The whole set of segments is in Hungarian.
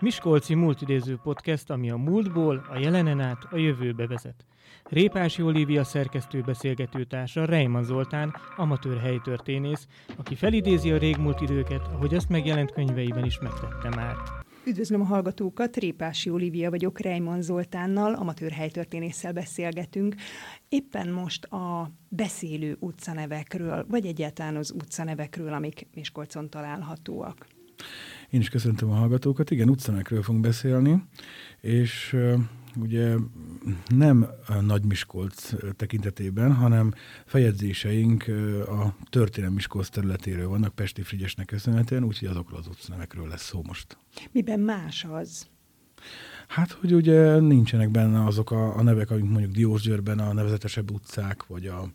Miskolci Múltidéző Podcast, ami a múltból, a jelenen át, a jövőbe vezet. Répási Olivia szerkesztő beszélgetőtársa Reiman Zoltán, amatőr helytörténész, aki felidézi a régmúlt időket, ahogy azt megjelent könyveiben is megtette már. Üdvözlöm a hallgatókat, Répási Olivia vagyok, Reiman Zoltánnal, amatőr helytörténésszel beszélgetünk. Éppen most a beszélő utcanevekről, vagy egyáltalán az utcanevekről, amik Miskolcon találhatóak. Én is köszöntöm a hallgatókat. Igen, utcanevekről fogunk beszélni, és ugye nem Nagy Miskolc tekintetében, hanem fejezéseink a történelmi Miskolc területéről vannak, Pesti Frigyesnek köszönhetően, úgyhogy azokról az utcnevekről lesz szó most. Miben más az? Hát, hogy ugye nincsenek benne azok a, a nevek, amik mondjuk Diósgyőrben a nevezetesebb utcák, vagy a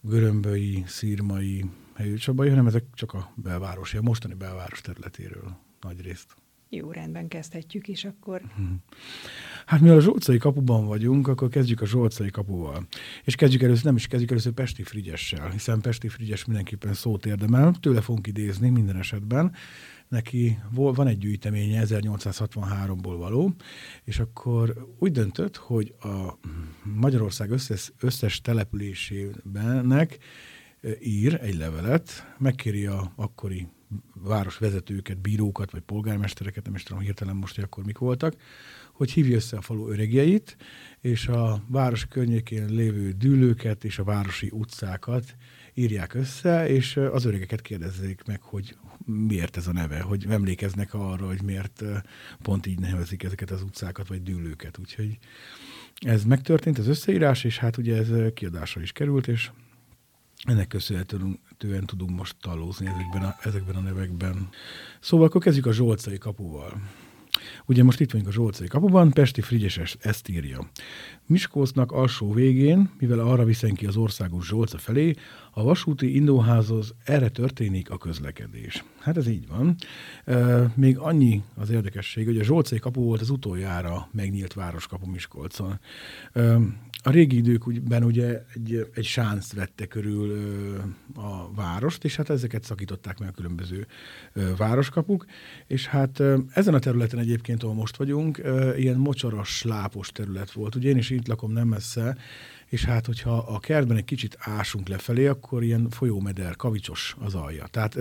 Görömböi, Szírmai, Helyőcsabai, hanem ezek csak a belvárosi, a mostani belváros területéről nagy részt. Jó, rendben kezdhetjük is akkor. Hát mivel a Zsolcai kapuban vagyunk, akkor kezdjük a Zsolcai kapuval. És kezdjük először, nem is kezdjük először Pesti Frigyessel, hiszen Pesti Frigyes mindenképpen szót érdemel, tőle fogunk idézni minden esetben. Neki van egy gyűjteménye 1863-ból való, és akkor úgy döntött, hogy a Magyarország összes, összes településének ír egy levelet, megkéri a akkori városvezetőket, bírókat, vagy polgármestereket, nem is tudom hirtelen most, hogy akkor mik voltak, hogy hívja össze a falu öregjeit, és a város környékén lévő dűlőket és a városi utcákat írják össze, és az öregeket kérdezzék meg, hogy miért ez a neve, hogy emlékeznek arra, hogy miért pont így nevezik ezeket az utcákat vagy dűlőket. Úgyhogy ez megtörtént, az összeírás, és hát ugye ez kiadásra is került, és ennek köszönhetően tudunk most talózni ezekben a, ezekben a nevekben. Szóval akkor kezdjük a Zsolcai kapuval. Ugye most itt vagyunk a Zsolcai kapuban, Pesti Frigyeses ezt írja. Miskolcnak alsó végén, mivel arra viszen ki az országos Zsolca felé, a vasúti indóházhoz erre történik a közlekedés. Hát ez így van. Még annyi az érdekesség, hogy a Zsolcai kapu volt az utoljára megnyílt városkapu Miskolcon. A régi időkben ugye egy, egy sánc vette körül ö, a várost, és hát ezeket szakították meg a különböző ö, városkapuk, és hát ö, ezen a területen egyébként, ahol most vagyunk, ilyen mocsaras, lápos terület volt. Ugye én is itt lakom nem messze, és hát, hogyha a kertben egy kicsit ásunk lefelé, akkor ilyen folyómeder, kavicsos az alja. Tehát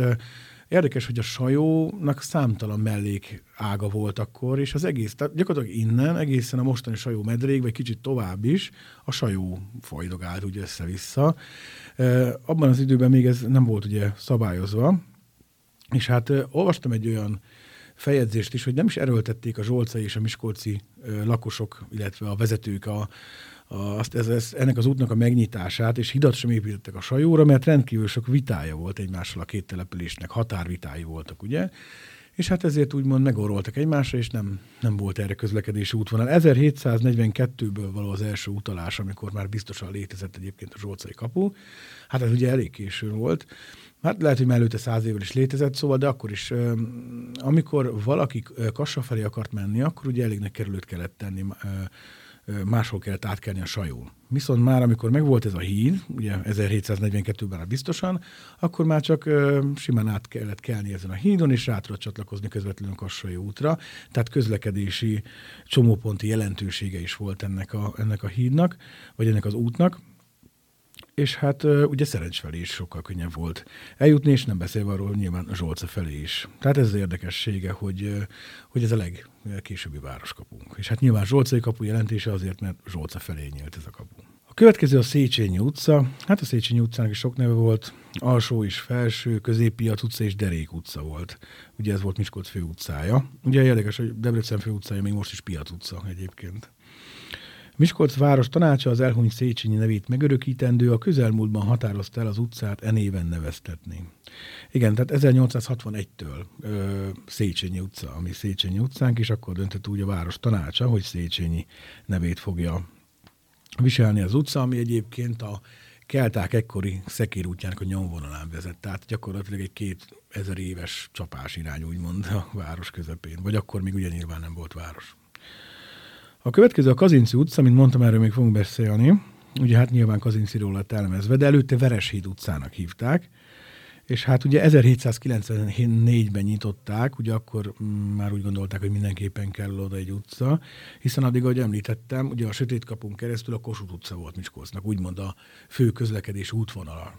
Érdekes, hogy a sajónak számtalan mellék ága volt akkor, és az egész, tehát gyakorlatilag innen egészen a mostani sajó medréig, vagy kicsit tovább is, a sajó folydogált úgy össze-vissza. Abban az időben még ez nem volt ugye szabályozva, és hát olvastam egy olyan feljegyzést is, hogy nem is erőltették a zsolcai és a miskolci lakosok, illetve a vezetők a, azt, ez, ez, ennek az útnak a megnyitását, és hidat sem építettek a sajóra, mert rendkívül sok vitája volt egymással a két településnek, határvitái voltak, ugye? És hát ezért úgymond megoroltak egymásra, és nem, nem volt erre közlekedési útvonal. 1742-ből való az első utalás, amikor már biztosan létezett egyébként a Zsolcai kapu. Hát ez ugye elég késő volt. Hát lehet, hogy már előtte száz évvel is létezett, szóval, de akkor is, amikor valaki Kassa felé akart menni, akkor ugye elég kerülőt kellett tenni máshol kellett átkelni a sajón. Viszont már amikor megvolt ez a híd, ugye 1742-ben biztosan, akkor már csak ö, simán át kellett kelni ezen a hídon, és rá tudott csatlakozni közvetlenül Kassai útra. Tehát közlekedési csomóponti jelentősége is volt ennek a, ennek a hídnak, vagy ennek az útnak és hát ugye Szerencs felé is sokkal könnyebb volt eljutni, és nem beszélve arról nyilván Zsolca felé is. Tehát ez az érdekessége, hogy, hogy ez a legkésőbbi városkapunk. És hát nyilván Zsolcai kapu jelentése azért, mert Zsolca felé nyílt ez a kapu. A következő a Széchenyi utca. Hát a Széchenyi utcának is sok neve volt. Alsó és felső, középpiac utca és Derék utca volt. Ugye ez volt Miskolc fő utcája. Ugye érdekes, hogy Debrecen fő utcája még most is Piac utca egyébként. Miskolc város tanácsa az elhunyt Széchenyi nevét megörökítendő, a közelmúltban határozta el az utcát e néven neveztetni. Igen, tehát 1861-től ö, Széchenyi utca, ami Széchenyi utcánk, és akkor döntött úgy a város tanácsa, hogy Széchenyi nevét fogja viselni az utca, ami egyébként a kelták ekkori szekérútjának a nyomvonalán vezet. Tehát gyakorlatilag egy két ezer éves csapás irány, úgymond a város közepén. Vagy akkor még ugye nyilván nem volt város. A következő a Kazinci utca, mint mondtam, erről még fogunk beszélni. Ugye hát nyilván Kazinciról lett elemezve, de előtte Vereshíd utcának hívták. és hát ugye 1794-ben nyitották, ugye akkor mm, már úgy gondolták, hogy mindenképpen kell oda egy utca, hiszen addig, ahogy említettem, ugye a Sötét kapun keresztül a Kossuth utca volt Miskolcnak, úgymond a fő közlekedés útvonala.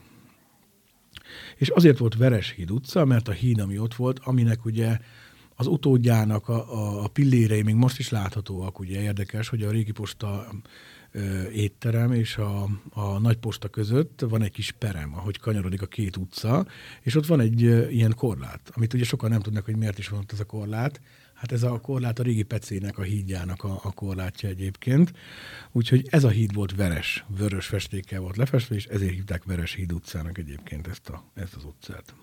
És azért volt Vereshíd utca, mert a híd, ami ott volt, aminek ugye az utódjának a, a, pillérei még most is láthatóak, ugye érdekes, hogy a régi posta étterem és a, a nagy posta között van egy kis perem, ahogy kanyarodik a két utca, és ott van egy ilyen korlát, amit ugye sokan nem tudnak, hogy miért is van ott ez a korlát. Hát ez a korlát a régi Pecének, a hídjának a, a korlátja egyébként. Úgyhogy ez a híd volt veres, vörös festékkel volt lefestve, és ezért hívták Veres híd utcának egyébként ezt, a, ezt az utcát.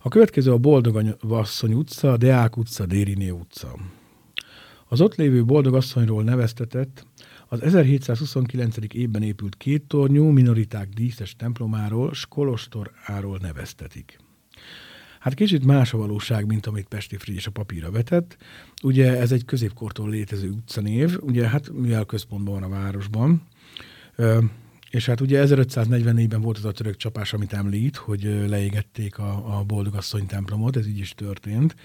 A következő a Boldog Asszony utca, Deák utca, Dériné utca. Az ott lévő Boldog Asszonyról neveztetett az 1729. évben épült két tornyú minoriták díszes templomáról, Skolostoráról neveztetik. Hát kicsit más a valóság, mint amit Pesti Frigyes a papírra vetett. Ugye ez egy középkortól létező utcanév, ugye hát mivel központban van a városban, és hát ugye 1544-ben volt az a török csapás, amit említ, hogy leégették a, a Boldogasszony templomot, ez így is történt.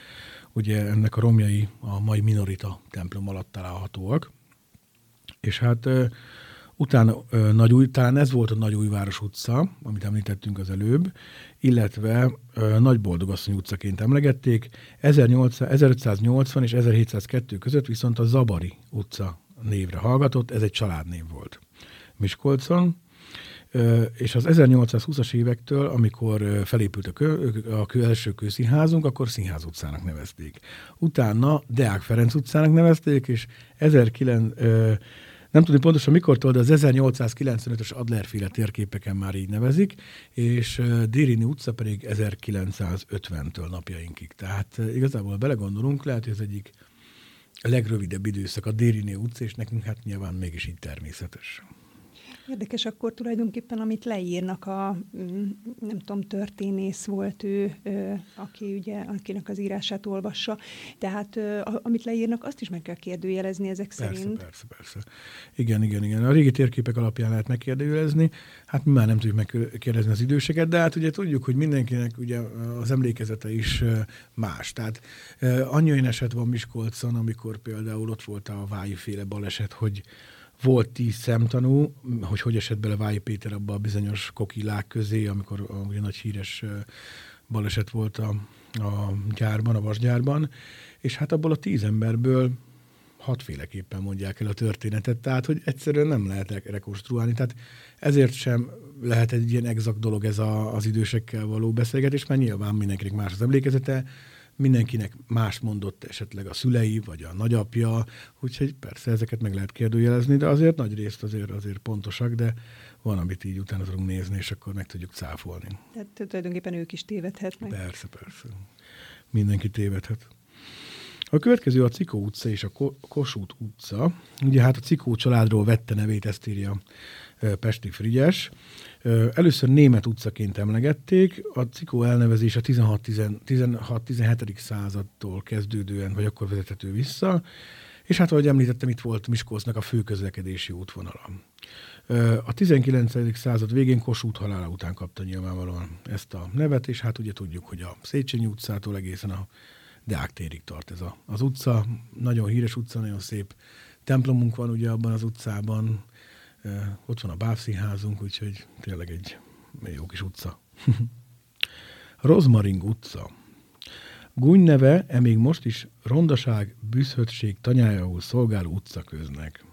Ugye ennek a romjai a mai Minorita templom alatt találhatóak. És hát utána nagy új, talán ez volt a Nagy Újváros utca, amit említettünk az előbb, illetve Nagy Boldogasszony utcaként emlegették. 1800, 1580 és 1702 között viszont a Zabari utca névre hallgatott, ez egy családnév volt. Miskolcon, és az 1820-as évektől, amikor felépült a, kö, a kö, első kőszínházunk, akkor Színház utcának nevezték. Utána Deák Ferenc utcának nevezték, és 19, nem tudni pontosan mikor de az 1895-ös Adlerféle térképeken már így nevezik, és Dérini utca pedig 1950-től napjainkig. Tehát igazából belegondolunk, lehet, hogy ez egyik legrövidebb időszak a Dérini utca, és nekünk hát nyilván mégis így természetes. Érdekes akkor tulajdonképpen, amit leírnak a, mm, nem tudom, történész volt ő, aki ugye, akinek az írását olvassa. Tehát amit leírnak, azt is meg kell kérdőjelezni ezek persze, szerint. Persze, persze. Igen, igen, igen. A régi térképek alapján lehet megkérdőjelezni. Hát mi már nem tudjuk megkérdezni az időseket, de hát ugye tudjuk, hogy mindenkinek ugye az emlékezete is más. Tehát annyi olyan eset van Miskolcon, amikor például ott volt a vájféle baleset, hogy volt tíz szemtanú, hogy hogy esett bele Vályi Péter abba a bizonyos kokilák közé, amikor a, nagy híres baleset volt a, a gyárban, a vasgyárban, és hát abból a tíz emberből hatféleképpen mondják el a történetet, tehát hogy egyszerűen nem lehet rekonstruálni. Tehát ezért sem lehet egy ilyen exakt dolog ez a, az idősekkel való beszélgetés, mert nyilván mindenkinek más az emlékezete, mindenkinek más mondott esetleg a szülei, vagy a nagyapja, úgyhogy persze ezeket meg lehet kérdőjelezni, de azért nagy részt azért, azért pontosak, de van, amit így utána tudunk nézni, és akkor meg tudjuk cáfolni. Tehát tulajdonképpen ők is tévedhetnek. Persze, persze. Mindenki tévedhet. A következő a Cikó utca és a Kossuth utca. Ugye hát a Cikó családról vette nevét, ezt írja Pesti Frigyes. Először német utcaként emlegették, a Cikó elnevezés a 16-17. századtól kezdődően, vagy akkor vezethető vissza, és hát ahogy említettem, itt volt Miskolcnak a fő közlekedési útvonala. A 19. század végén Kossuth halála után kapta nyilvánvalóan ezt a nevet, és hát ugye tudjuk, hogy a Széchenyi utcától egészen a Deák térig tart ez a, az utca. Nagyon híres utca, nagyon szép templomunk van ugye abban az utcában, ott van a bábszínházunk, úgyhogy tényleg egy jó kis utca. Rozmaring utca. Gúny neve e még most is rondaság, bűzhötség tanyájául szolgáló utcaköznek.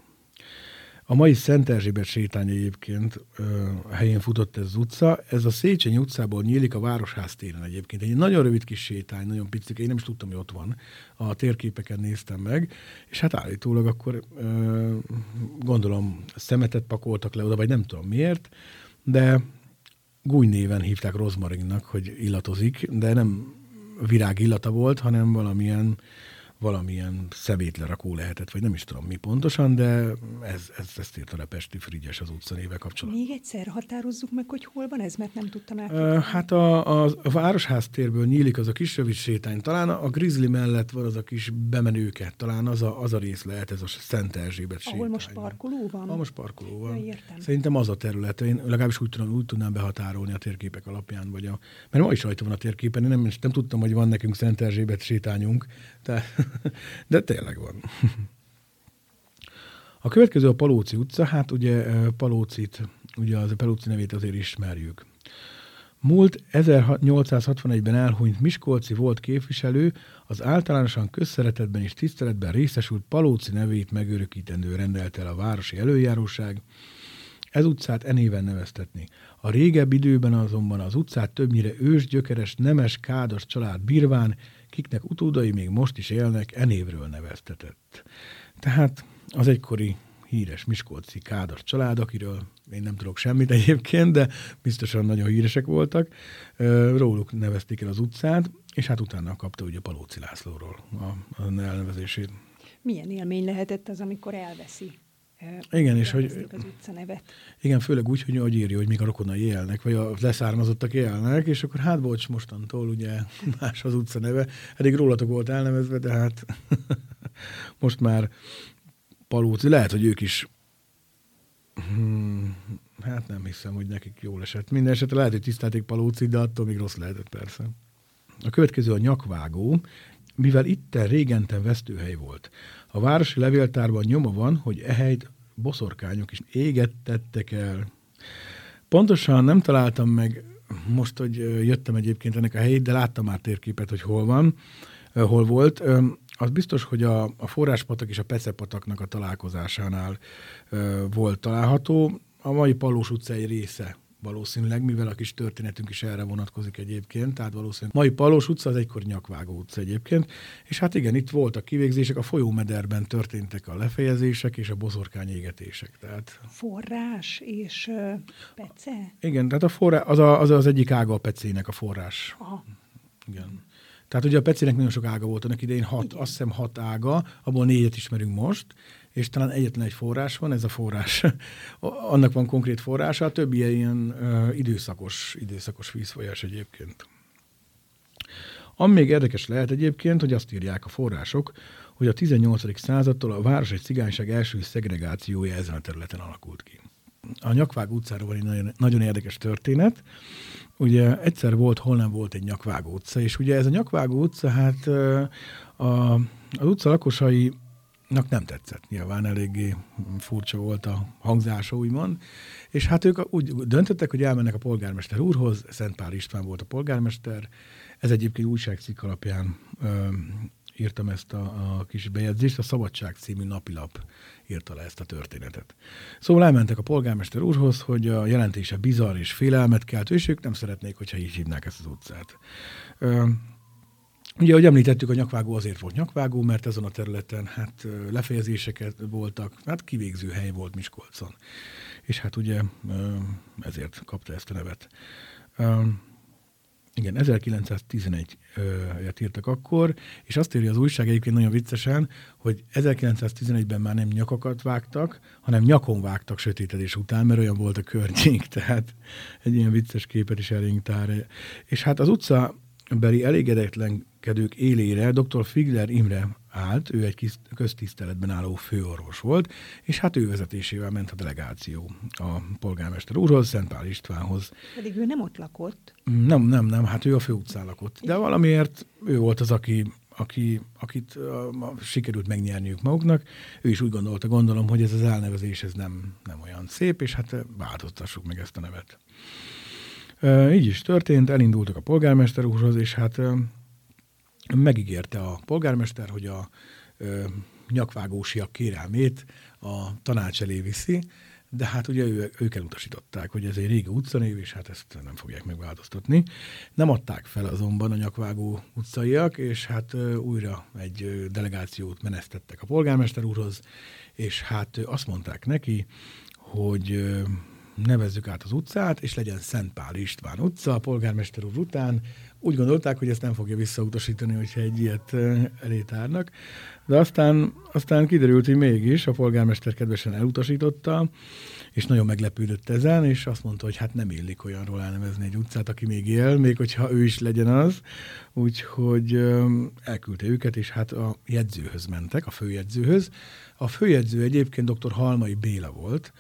A mai Szent Erzsébet sétány egyébként a helyén futott ez az utca. Ez a Széchenyi utcából nyílik a Városház téren egyébként. Egy nagyon rövid kis sétány, nagyon picik, én nem is tudtam, hogy ott van. A térképeken néztem meg, és hát állítólag akkor gondolom szemetet pakoltak le oda, vagy nem tudom miért, de Gúny néven hívták rozmarinnak, hogy illatozik, de nem virág illata volt, hanem valamilyen valamilyen szemétlerakó lehetett, vagy nem is tudom mi pontosan, de ez, ez, ezt írta a Pesti Frigyes az utcanével kapcsolatban. Még egyszer határozzuk meg, hogy hol van ez, mert nem tudtam átjutni. Hát a, a, a Városház térből nyílik az a kis rövid sétány. Talán a, Grizzly mellett van az a kis bemenőke. Talán az a, az a rész lehet, ez a Szent Erzsébet sétány. Ahol most parkoló van? Ahol most parkoló van. Ja, értem. Szerintem az a terület. Én legalábbis úgy, tudom, úgy tudnám behatárolni a térképek alapján. Vagy a, mert ma is rajta van a térképen. Én nem, nem tudtam, hogy van nekünk Szent Erzsébet sétányunk. De, de tényleg van. A következő a Palóci utca, hát ugye Palócit, ugye az a Palóci nevét azért ismerjük. Múlt 1861-ben elhunyt Miskolci volt képviselő az általánosan közszeretetben és tiszteletben részesült Palóci nevét megörökítendő rendelt el a városi előjáróság, ez utcát enéven neveztetni. A régebb időben azonban az utcát többnyire ős, gyökeres, nemes, kádas család birván, kiknek utódai még most is élnek, enévről neveztetett. Tehát az egykori híres Miskolci Kádas család, akiről én nem tudok semmit egyébként, de biztosan nagyon híresek voltak. Róluk nevezték el az utcát, és hát utána kapta ugye Palóci Lászlóról a, a elnevezését. Milyen élmény lehetett az, amikor elveszi igen, és hogy... Az utca nevet. Igen, főleg úgy, hogy, hogy írja, hogy még a rokonai élnek, vagy a leszármazottak élnek, és akkor hát bocs, mostantól ugye más az utca neve. Eddig rólatok volt elnevezve, de hát most már Palóci. Lehet, hogy ők is hmm, hát nem hiszem, hogy nekik jól esett. Minden esetre lehet, hogy tisztelték Palóci, de attól még rossz lehetett persze. A következő a nyakvágó, mivel itten régenten vesztőhely volt. A városi levéltárban nyoma van, hogy ehelyt boszorkányok is égettettek el. Pontosan nem találtam meg most, hogy jöttem egyébként ennek a helyét, de láttam már térképet, hogy hol van, hol volt. Az biztos, hogy a, a forráspatak és a pecepataknak a találkozásánál volt található. A mai Palós utca egy része valószínűleg, mivel a kis történetünk is erre vonatkozik egyébként, tehát valószínűleg mai Palós utca az egykor Nyakvágó utca egyébként, és hát igen, itt voltak kivégzések, a folyómederben történtek a lefejezések és a égetések. Tehát... Forrás és uh, pece? Igen, tehát a forrás, az, a, az az egyik ága a pecének a forrás. Aha. Igen. Tehát ugye a pecének nagyon sok ága volt annak idején, hat, azt hiszem hat ága, abból négyet ismerünk most, és talán egyetlen egy forrás van, ez a forrás. Annak van konkrét forrása, a többi ilyen időszakos, időszakos vízfolyás egyébként. Ami még érdekes lehet egyébként, hogy azt írják a források, hogy a 18. századtól a város egy cigányság első szegregációja ezen a területen alakult ki. A Nyakvág utcáról van egy nagyon, nagyon érdekes történet. Ugye egyszer volt, hol nem volt egy Nyakvágó utca, és ugye ez a Nyakvágó utca, hát a, az utca lakosai nem tetszett. Nyilván eléggé furcsa volt a hangzása, úgymond. És hát ők úgy döntöttek, hogy elmennek a polgármester úrhoz, Szent Pál István volt a polgármester. Ez egyébként újságcikk alapján ö, írtam ezt a, a kis bejegyzést, a Szabadság című napilap írta le ezt a történetet. Szóval elmentek a polgármester úrhoz, hogy a jelentése bizarr és félelmet kelt, és ők nem szeretnék, hogyha így hívnák ezt az utcát. Ö, Ugye, ahogy említettük, a nyakvágó azért volt nyakvágó, mert ezen a területen hát lefejezéseket voltak, hát kivégző hely volt Miskolcon. És hát ugye ezért kapta ezt a nevet. Igen, 1911-et írtak akkor, és azt írja az újság egyébként nagyon viccesen, hogy 1911-ben már nem nyakakat vágtak, hanem nyakon vágtak sötétedés után, mert olyan volt a környék, tehát egy ilyen vicces képet is elénk tár. És hát az utca beli elégedetlenkedők élére dr. Figler Imre állt, ő egy köztiszteletben álló főorvos volt, és hát ő vezetésével ment a delegáció a polgármester úrhoz, Szent Pál Istvánhoz. Pedig ő nem ott lakott. Nem, nem, nem, hát ő a főutcán lakott. De valamiért ő volt az, aki, aki, akit uh, sikerült megnyerniük maguknak. Ő is úgy gondolta, gondolom, hogy ez az elnevezés ez nem, nem olyan szép, és hát változtassuk meg ezt a nevet. Így is történt, elindultak a polgármester úrhoz, és hát megígérte a polgármester, hogy a nyakvágósiak kérelmét a tanács elé viszi, de hát ugye ő, ők elutasították, hogy ez egy régi utcanév, és hát ezt nem fogják megváltoztatni. Nem adták fel azonban a nyakvágó utcaiak, és hát újra egy delegációt menesztettek a polgármester úrhoz, és hát azt mondták neki, hogy nevezzük át az utcát, és legyen Szent Pál István utca, a polgármester úr után. Úgy gondolták, hogy ezt nem fogja visszautasítani, hogyha egy ilyet elétárnak. De aztán, aztán kiderült, hogy mégis a polgármester kedvesen elutasította, és nagyon meglepődött ezen, és azt mondta, hogy hát nem illik olyanról elnevezni egy utcát, aki még él, még hogyha ő is legyen az. Úgyhogy elküldte őket, és hát a jegyzőhöz mentek, a főjegyzőhöz. A főjegyző egyébként dr. Halmai Béla volt,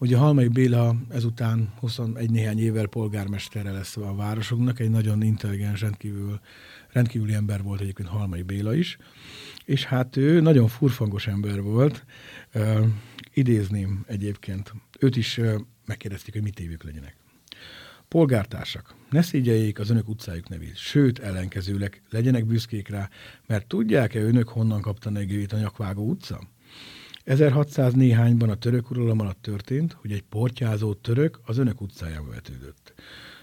Ugye Halmai Béla ezután 21 néhány évvel polgármestere lesz a városoknak, egy nagyon intelligens, rendkívül, rendkívüli ember volt egyébként Halmai Béla is, és hát ő nagyon furfangos ember volt. Uh, idézném egyébként. Őt is uh, megkérdezték, hogy mit évük legyenek. Polgártársak, ne szégyeljék az önök utcájuk nevét, sőt, ellenkezőleg legyenek büszkék rá, mert tudják-e önök honnan kapta negőjét a Nyakvágó utca? 1600 néhányban a török uralom alatt történt, hogy egy portyázó török az önök utcájába vetődött.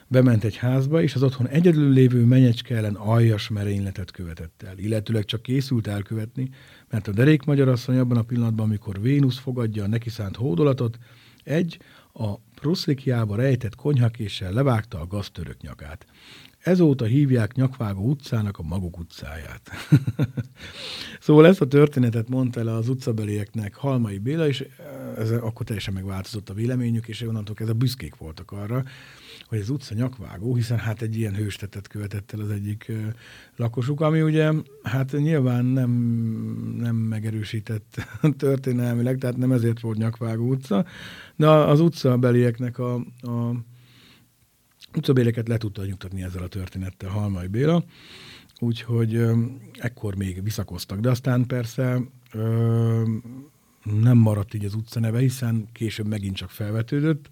Bement egy házba, és az otthon egyedül lévő menyecske ellen aljas merényletet követett el, illetőleg csak készült elkövetni, mert a derék magyar asszony abban a pillanatban, amikor Vénusz fogadja a neki szánt hódolatot, egy a pruszlikjába rejtett konyhakéssel levágta a gaztörök nyakát. Ezóta hívják Nyakvágó utcának a maguk utcáját. szóval ezt a történetet mondta el az utcabelieknek Halmai Béla, és ez akkor teljesen megváltozott a véleményük, és onnantól kezdve büszkék voltak arra, hogy az utca nyakvágó, hiszen hát egy ilyen hőstetet követett el az egyik lakosuk, ami ugye hát nyilván nem, nem megerősített történelmileg, tehát nem ezért volt nyakvágó utca, de az utcabelieknek a, a utcabéleket le tudta nyugtatni ezzel a történettel Halmai Béla, úgyhogy ekkor még visszakoztak. De aztán persze ö, nem maradt így az utca neve, hiszen később megint csak felvetődött.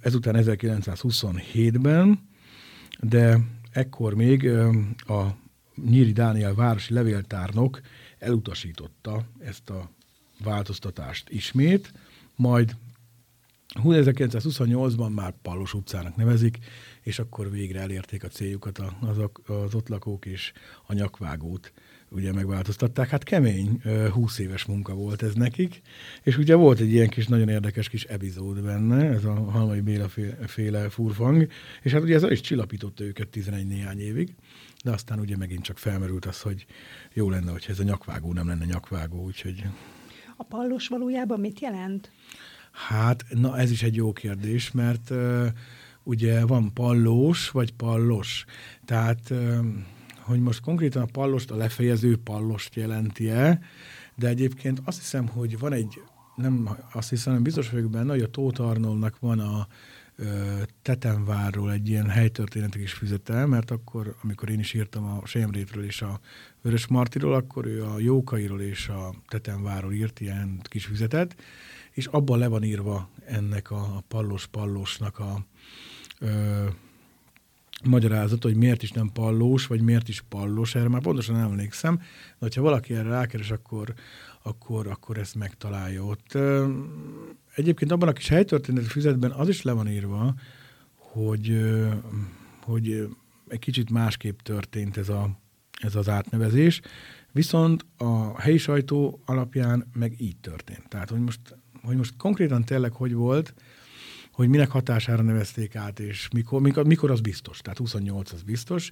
Ezután 1927-ben, de ekkor még a Nyíri Dániel városi levéltárnok elutasította ezt a változtatást ismét, majd 1928-ban már Pallos utcának nevezik, és akkor végre elérték a céljukat az, az ott lakók, és a nyakvágót ugye megváltoztatták. Hát kemény, 20 éves munka volt ez nekik, és ugye volt egy ilyen kis, nagyon érdekes kis epizód benne, ez a Halmai Béla féle furfang, és hát ugye ez is csillapította őket 11 néhány évig, de aztán ugye megint csak felmerült az, hogy jó lenne, hogyha ez a nyakvágó nem lenne nyakvágó, úgyhogy... A pallos valójában mit jelent? Hát, na ez is egy jó kérdés, mert uh, ugye van pallós vagy pallos. Tehát, uh, hogy most konkrétan a pallost, a lefejező pallost jelenti-e, de egyébként azt hiszem, hogy van egy, nem azt hiszem, nem biztos vagyok benne, hogy a Tóth Arnoldnak van a uh, egy ilyen helytörténetek is füzete, mert akkor, amikor én is írtam a Sejemrétről és a Vörös Martiról, akkor ő a Jókairól és a Tetemvárról írt ilyen kis füzetet, és abban le van írva ennek a pallos-pallosnak a ö, magyarázat, hogy miért is nem pallós, vagy miért is pallos, erre már pontosan emlékszem, de ha valaki erre rákeres, akkor, akkor, akkor ezt megtalálja ott. Egyébként abban a kis helytörténeti füzetben az is le van írva, hogy, hogy egy kicsit másképp történt ez, a, ez az átnevezés, viszont a helyi sajtó alapján meg így történt. Tehát, hogy most hogy most konkrétan tényleg hogy volt, hogy minek hatására nevezték át, és mikor, mikor, mikor az biztos. Tehát 28 az biztos,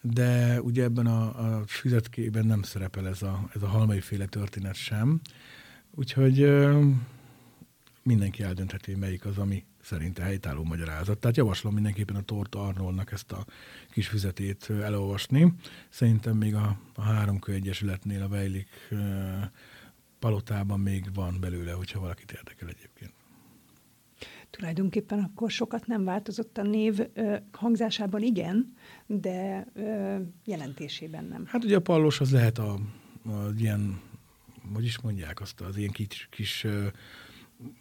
de ugye ebben a, a füzetkében nem szerepel ez a, ez a halmai féle történet sem. Úgyhogy ö, mindenki eldöntheti, melyik az, ami szerinte helytálló magyarázat. Tehát javaslom mindenképpen a Torta Arnoldnak ezt a kis füzetét elolvasni. Szerintem még a, a Háromkő Egyesületnél a Vejlik palotában még van belőle, hogyha valakit érdekel egyébként. Tulajdonképpen akkor sokat nem változott a név hangzásában, igen, de jelentésében nem. Hát ugye a pallos az lehet a, a ilyen, hogy is mondják azt, az ilyen kis, kis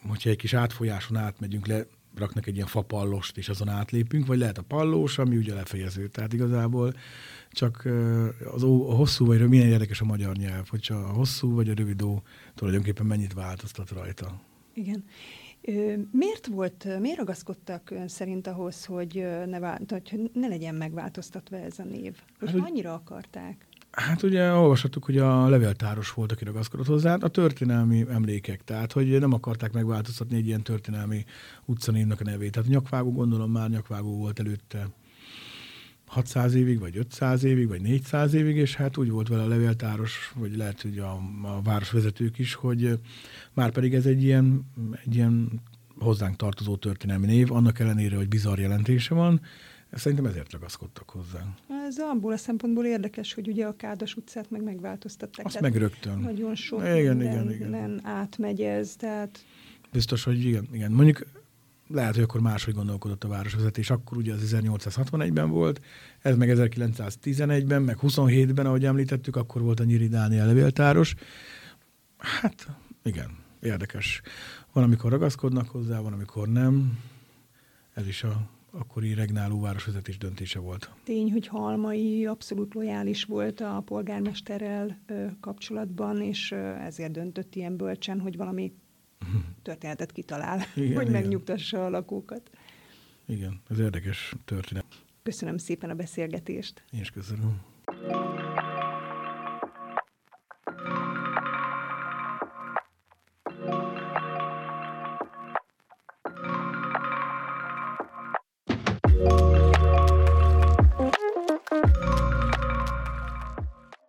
hogyha egy kis átfolyáson átmegyünk le, raknak egy ilyen fapallost, és azon átlépünk, vagy lehet a pallós, ami ugye lefejező. Tehát igazából csak az a hosszú vagy milyen érdekes a magyar nyelv, hogyha a hosszú vagy a rövid ó tulajdonképpen mennyit változtat rajta. Igen. Miért volt, miért ragaszkodtak ön szerint ahhoz, hogy ne, vált, hogy ne legyen megváltoztatva ez a név? Most hát, annyira akarták? Hát ugye olvashattuk, hogy a levéltáros volt, aki ragaszkodott hozzá, a történelmi emlékek, tehát hogy nem akarták megváltoztatni egy ilyen történelmi utcanévnek a nevét. Tehát nyakvágó gondolom már nyakvágó volt előtte 600 évig, vagy 500 évig, vagy 400 évig, és hát úgy volt vele a levéltáros, vagy lehet, hogy a, a városvezetők is, hogy már pedig ez egy ilyen, egy ilyen hozzánk tartozó történelmi név, annak ellenére, hogy bizarr jelentése van, Szerintem ezért ragaszkodtak hozzá. Ez abból a szempontból érdekes, hogy ugye a Kádas utcát meg megváltoztatták. Azt meg rögtön. Nagyon sok igen, igen, igen. átmegy ez, tehát... Biztos, hogy igen, igen. Mondjuk lehet, hogy akkor máshogy gondolkodott a városvezetés. Akkor ugye az 1861-ben volt, ez meg 1911-ben, meg 27-ben, ahogy említettük, akkor volt a Nyiri Dániel levéltáros. Hát, igen, érdekes. Van, amikor ragaszkodnak hozzá, van, amikor nem. Ez is a akkori regnáló városvezetés döntése volt. Tény, hogy Halmai abszolút lojális volt a polgármesterrel ö, kapcsolatban, és ö, ezért döntött ilyen bölcsen, hogy valami történetet kitalál, igen, hogy igen. megnyugtassa a lakókat. Igen, ez érdekes történet. Köszönöm szépen a beszélgetést. Én is köszönöm.